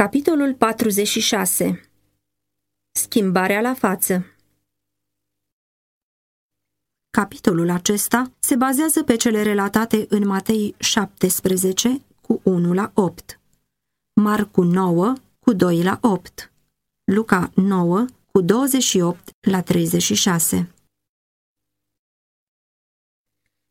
Capitolul 46 Schimbarea la față. Capitolul acesta se bazează pe cele relatate în Matei 17 cu 1 la 8, Marcu 9 cu 2 la 8, Luca 9 cu 28 la 36.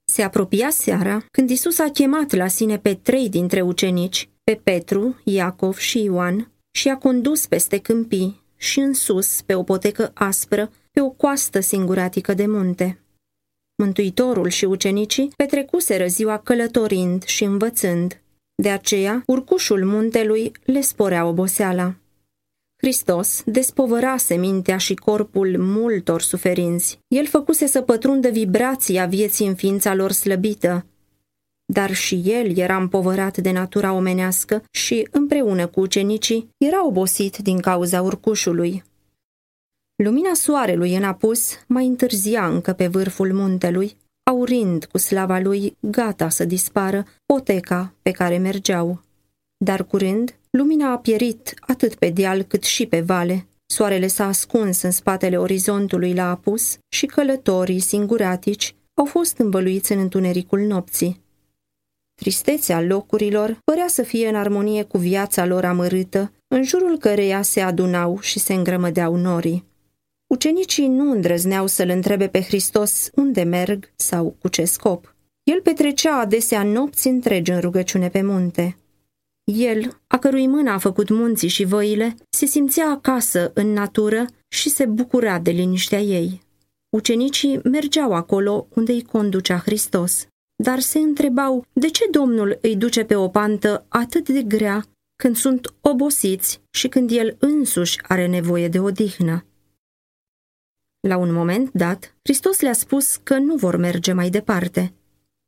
Se apropia seara când Isus a chemat la sine pe trei dintre ucenici pe Petru, Iacov și Ioan și a condus peste câmpii și în sus, pe o potecă aspră, pe o coastă singuratică de munte. Mântuitorul și ucenicii petrecuseră ziua călătorind și învățând. De aceea, urcușul muntelui le sporea oboseala. Hristos despovărase mintea și corpul multor suferinți. El făcuse să pătrundă vibrația vieții în ființa lor slăbită, dar și el era împovărat de natura omenească și, împreună cu ucenicii, era obosit din cauza urcușului. Lumina soarelui în apus mai întârzia încă pe vârful muntelui, aurind cu slava lui, gata să dispară, poteca pe care mergeau. Dar curând, lumina a pierit atât pe deal cât și pe vale. Soarele s-a ascuns în spatele orizontului la apus și călătorii singuratici au fost învăluiți în întunericul nopții. Tristețea locurilor părea să fie în armonie cu viața lor amărâtă, în jurul căreia se adunau și se îngrămădeau norii. Ucenicii nu îndrăzneau să-l întrebe pe Hristos unde merg sau cu ce scop. El petrecea adesea nopți întregi în rugăciune pe munte. El, a cărui mână a făcut munții și văile, se simțea acasă în natură și se bucura de liniștea ei. Ucenicii mergeau acolo unde îi conducea Hristos dar se întrebau de ce Domnul îi duce pe o pantă atât de grea când sunt obosiți și când el însuși are nevoie de odihnă. La un moment dat, Hristos le-a spus că nu vor merge mai departe.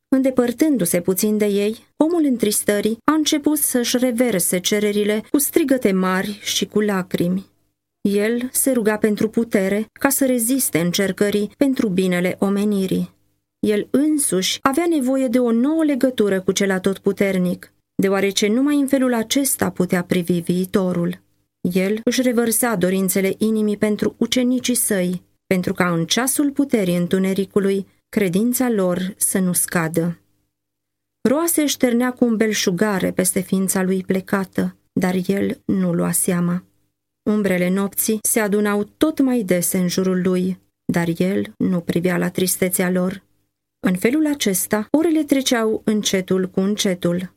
Îndepărtându-se puțin de ei, omul întristării a început să-și reverse cererile cu strigăte mari și cu lacrimi. El se ruga pentru putere ca să reziste încercării pentru binele omenirii. El însuși avea nevoie de o nouă legătură cu cel atotputernic, deoarece numai în felul acesta putea privi viitorul. El își revărsa dorințele inimii pentru ucenicii săi, pentru ca în ceasul puterii întunericului credința lor să nu scadă. Roa se șternea cu un belșugare peste ființa lui plecată, dar el nu lua seama. Umbrele nopții se adunau tot mai des în jurul lui, dar el nu privea la tristețea lor. În felul acesta, orele treceau încetul cu încetul.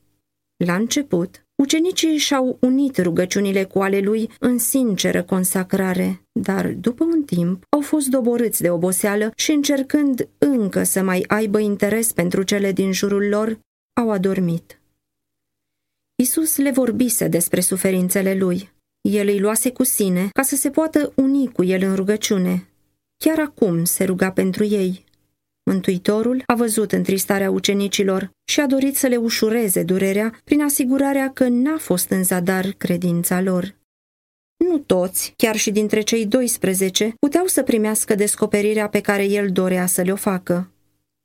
La început, ucenicii și-au unit rugăciunile cu ale lui în sinceră consacrare, dar după un timp au fost doborâți de oboseală și încercând încă să mai aibă interes pentru cele din jurul lor, au adormit. Isus le vorbise despre suferințele lui. El îi luase cu sine ca să se poată uni cu el în rugăciune. Chiar acum se ruga pentru ei, Mântuitorul a văzut întristarea ucenicilor și a dorit să le ușureze durerea prin asigurarea că n-a fost în zadar credința lor. Nu toți, chiar și dintre cei 12, puteau să primească descoperirea pe care el dorea să le-o facă.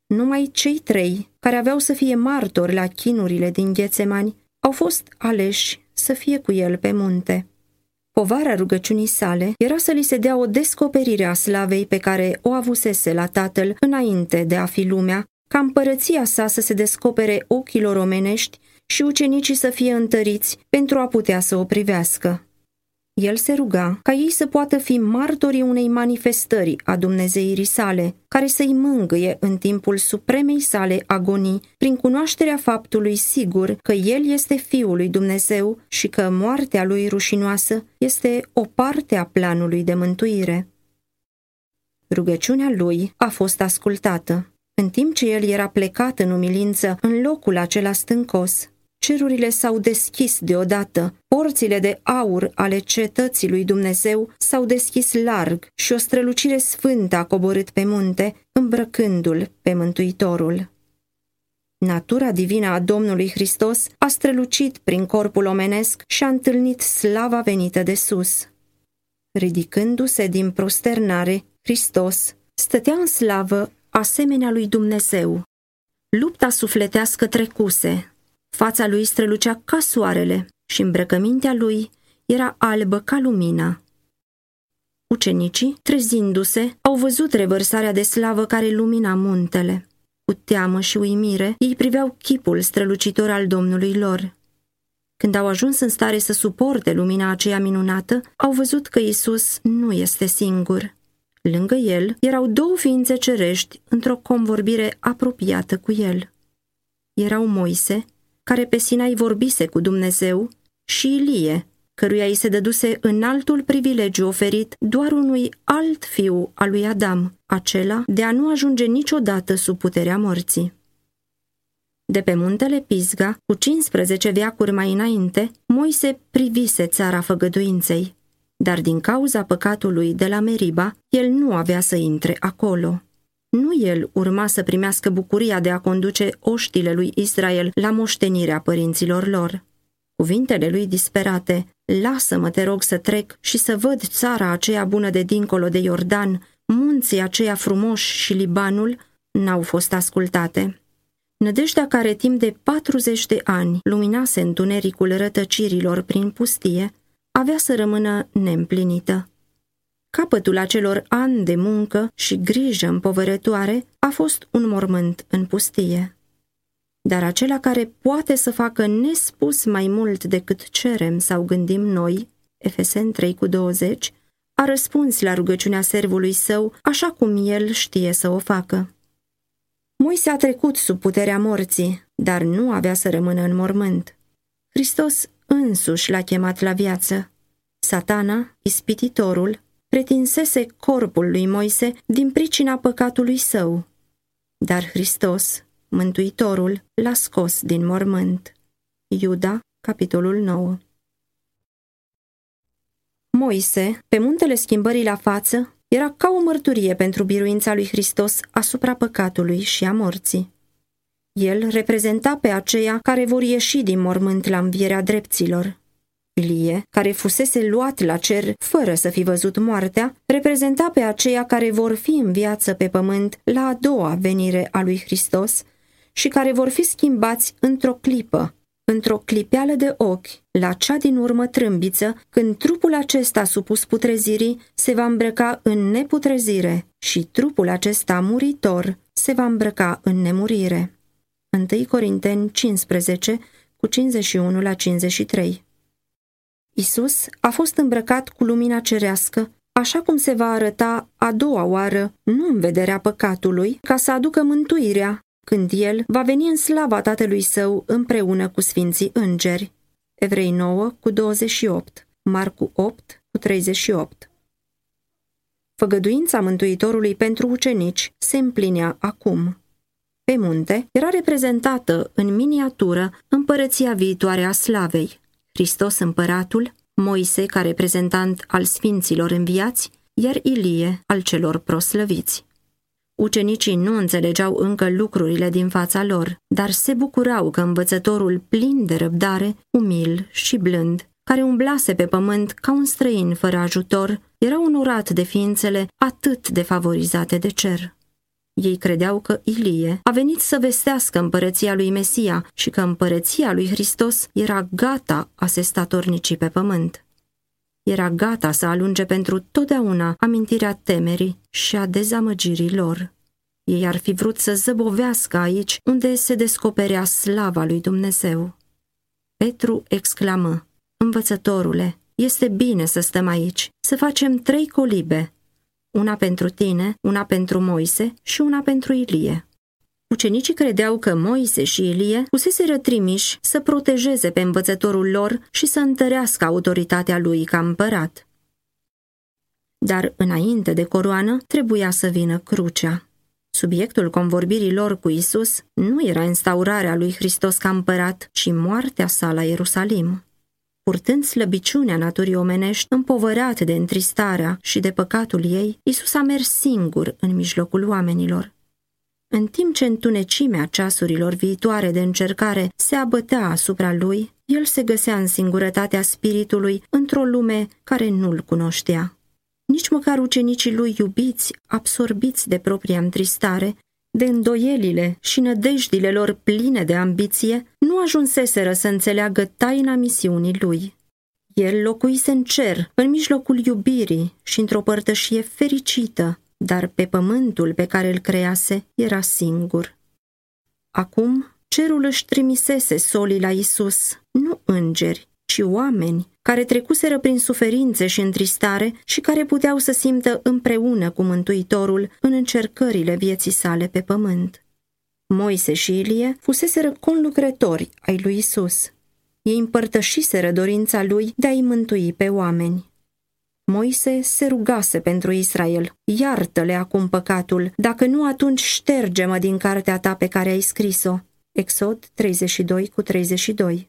Numai cei trei, care aveau să fie martori la chinurile din Ghețemani, au fost aleși să fie cu el pe munte. Povara rugăciunii sale era să li se dea o descoperire a slavei pe care o avusese la tatăl înainte de a fi lumea, ca împărăția sa să se descopere ochilor omenești și ucenicii să fie întăriți pentru a putea să o privească. El se ruga ca ei să poată fi martorii unei manifestări a Dumnezeirii sale, care să-i mângâie în timpul supremei sale agonii, prin cunoașterea faptului sigur că El este Fiul lui Dumnezeu și că moartea lui rușinoasă este o parte a planului de mântuire. Rugăciunea lui a fost ascultată. În timp ce el era plecat în umilință în locul acela stâncos, Cerurile s-au deschis deodată, porțile de aur ale cetății lui Dumnezeu s-au deschis larg și o strălucire sfântă a coborât pe munte, îmbrăcându-l pe Mântuitorul. Natura divină a Domnului Hristos a strălucit prin corpul omenesc și a întâlnit slava venită de sus. Ridicându-se din prosternare, Hristos stătea în slavă asemenea lui Dumnezeu. Lupta sufletească trecuse, Fața lui strălucea ca soarele și îmbrăcămintea lui era albă ca lumina. Ucenicii, trezindu-se, au văzut revărsarea de slavă care lumina muntele. Cu teamă și uimire, ei priveau chipul strălucitor al Domnului lor. Când au ajuns în stare să suporte lumina aceea minunată, au văzut că Isus nu este singur. Lângă el erau două ființe cerești într-o convorbire apropiată cu el. Erau Moise, care pe Sinai vorbise cu Dumnezeu, și Ilie, căruia îi se dăduse înaltul privilegiu oferit doar unui alt fiu al lui Adam, acela de a nu ajunge niciodată sub puterea morții. De pe muntele Pisga, cu 15 veacuri mai înainte, Moise privise țara făgăduinței, dar din cauza păcatului de la Meriba, el nu avea să intre acolo. Nu el urma să primească bucuria de a conduce oștile lui Israel la moștenirea părinților lor. Cuvintele lui disperate, lasă-mă, te rog să trec și să văd țara aceea bună de dincolo de Iordan, munții aceia frumoși și Libanul, n-au fost ascultate. Nădejdea care timp de 40 de ani luminase întunericul rătăcirilor prin pustie, avea să rămână neîmplinită. Capătul acelor ani de muncă și grijă împovărătoare a fost un mormânt în pustie. Dar acela care poate să facă nespus mai mult decât cerem sau gândim noi, Efesen 3 cu 20, a răspuns la rugăciunea servului său așa cum el știe să o facă. Moise a trecut sub puterea morții, dar nu avea să rămână în mormânt. Hristos însuși l-a chemat la viață. Satana, ispititorul, pretinsese corpul lui Moise din pricina păcatului său. Dar Hristos, Mântuitorul, l-a scos din mormânt. Iuda, capitolul 9 Moise, pe muntele schimbării la față, era ca o mărturie pentru biruința lui Hristos asupra păcatului și a morții. El reprezenta pe aceia care vor ieși din mormânt la învierea drepților. Ilie, care fusese luat la cer fără să fi văzut moartea, reprezenta pe aceia care vor fi în viață pe pământ la a doua venire a lui Hristos și care vor fi schimbați într-o clipă, într-o clipeală de ochi, la cea din urmă trâmbiță, când trupul acesta supus putrezirii se va îmbrăca în neputrezire și trupul acesta muritor se va îmbrăca în nemurire. 1 Corinteni 15, cu 51 la 53 Isus a fost îmbrăcat cu lumina cerească, așa cum se va arăta a doua oară, nu în vederea păcatului, ca să aducă mântuirea, când el va veni în slava Tatălui Său împreună cu Sfinții Îngeri. Evrei 9 cu 28, Marcu 8 cu 38. Făgăduința Mântuitorului pentru ucenici se împlinea acum. Pe munte era reprezentată în miniatură împărăția viitoare a slavei. Hristos împăratul, Moise ca reprezentant al sfinților înviați, iar Ilie al celor proslăviți. Ucenicii nu înțelegeau încă lucrurile din fața lor, dar se bucurau că învățătorul plin de răbdare, umil și blând, care umblase pe pământ ca un străin fără ajutor, era onorat de ființele atât de favorizate de cer. Ei credeau că Ilie a venit să vestească împărăția lui Mesia și că împărăția lui Hristos era gata a se statornici pe pământ. Era gata să alunge pentru totdeauna amintirea temerii și a dezamăgirii lor. Ei ar fi vrut să zăbovească aici unde se descoperea slava lui Dumnezeu. Petru exclamă, Învățătorule, este bine să stăm aici, să facem trei colibe, una pentru tine, una pentru Moise și una pentru Ilie. Ucenicii credeau că Moise și Ilie fuseseră trimiși să protejeze pe învățătorul lor și să întărească autoritatea lui ca împărat. Dar înainte de coroană trebuia să vină crucea. Subiectul convorbirii lor cu Isus nu era instaurarea lui Hristos ca împărat, ci moartea sa la Ierusalim purtând slăbiciunea naturii omenești, împovărat de întristarea și de păcatul ei, Isus a mers singur în mijlocul oamenilor. În timp ce întunecimea ceasurilor viitoare de încercare se abătea asupra lui, el se găsea în singurătatea spiritului într-o lume care nu-l cunoștea. Nici măcar ucenicii lui iubiți, absorbiți de propria întristare, de îndoielile și nădejdile lor pline de ambiție, nu ajunseseră să înțeleagă taina misiunii lui. El locuise în cer, în mijlocul iubirii și într-o părtășie fericită, dar pe pământul pe care îl crease era singur. Acum, cerul își trimisese solii la Isus, nu îngeri, ci oameni care trecuseră prin suferințe și întristare și care puteau să simtă împreună cu Mântuitorul în încercările vieții sale pe pământ. Moise și Ilie fuseseră conlucrători ai lui Isus. Ei împărtășiseră dorința lui de a-i mântui pe oameni. Moise se rugase pentru Israel, iartă-le acum păcatul, dacă nu atunci șterge-mă din cartea ta pe care ai scris-o. Exod 32 cu 32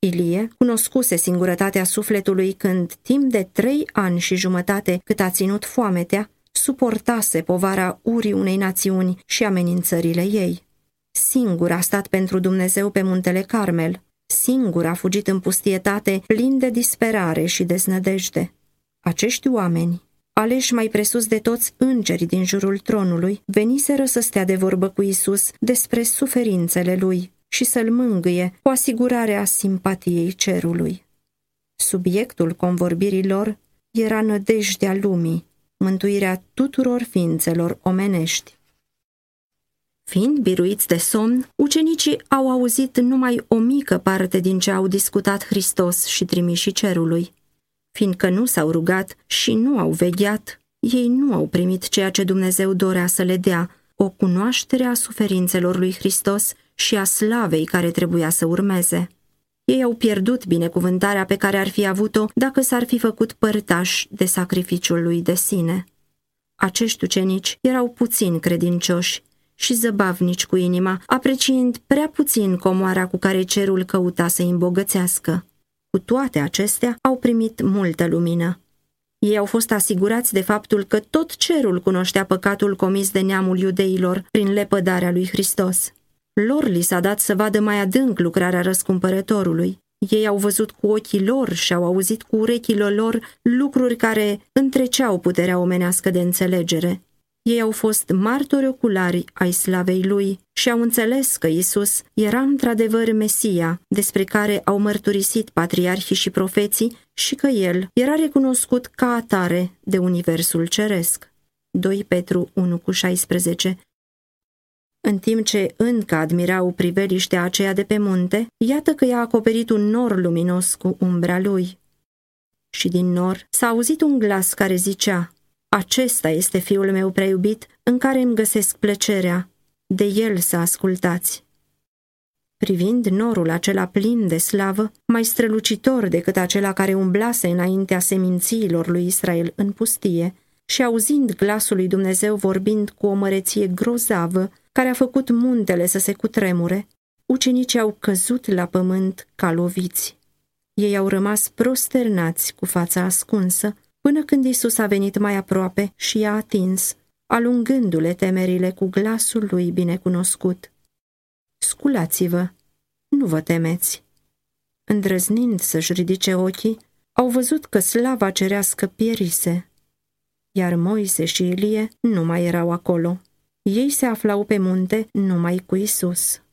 Ilie cunoscuse singurătatea sufletului când, timp de trei ani și jumătate cât a ținut foametea, suportase povara urii unei națiuni și amenințările ei. Singur a stat pentru Dumnezeu pe muntele Carmel, singur a fugit în pustietate, plin de disperare și deznădejde. Acești oameni, aleși mai presus de toți îngerii din jurul tronului, veniseră să stea de vorbă cu Isus despre suferințele lui și să-l mângâie cu asigurarea simpatiei cerului. Subiectul convorbirilor era nădejdea lumii, mântuirea tuturor ființelor omenești. Fiind biruiți de somn, ucenicii au auzit numai o mică parte din ce au discutat Hristos și trimișii cerului. Fiindcă nu s-au rugat și nu au vegheat, ei nu au primit ceea ce Dumnezeu dorea să le dea, o cunoaștere a suferințelor lui Hristos și a slavei care trebuia să urmeze. Ei au pierdut binecuvântarea pe care ar fi avut-o dacă s-ar fi făcut părtași de sacrificiul lui de sine. Acești ucenici erau puțin credincioși și zăbavnici cu inima, apreciind prea puțin comoara cu care cerul căuta să îi îmbogățească. Cu toate acestea, au primit multă lumină. Ei au fost asigurați de faptul că tot cerul cunoștea păcatul comis de neamul iudeilor prin lepădarea lui Hristos. Lor li s-a dat să vadă mai adânc lucrarea răscumpărătorului. Ei au văzut cu ochii lor și au auzit cu urechile lor lucruri care întreceau puterea omenească de înțelegere. Ei au fost martori oculari ai slavei lui și au înțeles că Isus era într-adevăr Mesia, despre care au mărturisit patriarhii și profeții și că el era recunoscut ca atare de Universul Ceresc. 2 Petru 1 cu 16 în timp ce încă admirau priveliștea aceea de pe munte, iată că i-a acoperit un nor luminos cu umbra lui. Și din nor s-a auzit un glas care zicea, Acesta este fiul meu preiubit, în care îmi găsesc plăcerea, de el să ascultați. Privind norul acela plin de slavă, mai strălucitor decât acela care umblase înaintea semințiilor lui Israel în pustie, și auzind glasul lui Dumnezeu vorbind cu o măreție grozavă, care a făcut muntele să se cutremure, ucenicii au căzut la pământ ca loviți. Ei au rămas prosternați cu fața ascunsă, până când Isus a venit mai aproape și i-a atins, alungându-le temerile cu glasul lui binecunoscut. Sculați-vă, nu vă temeți. Îndrăznind să-și ridice ochii, au văzut că slava cerească pierise, iar Moise și Ilie nu mai erau acolo. Ei se aflau pe munte numai cu Isus.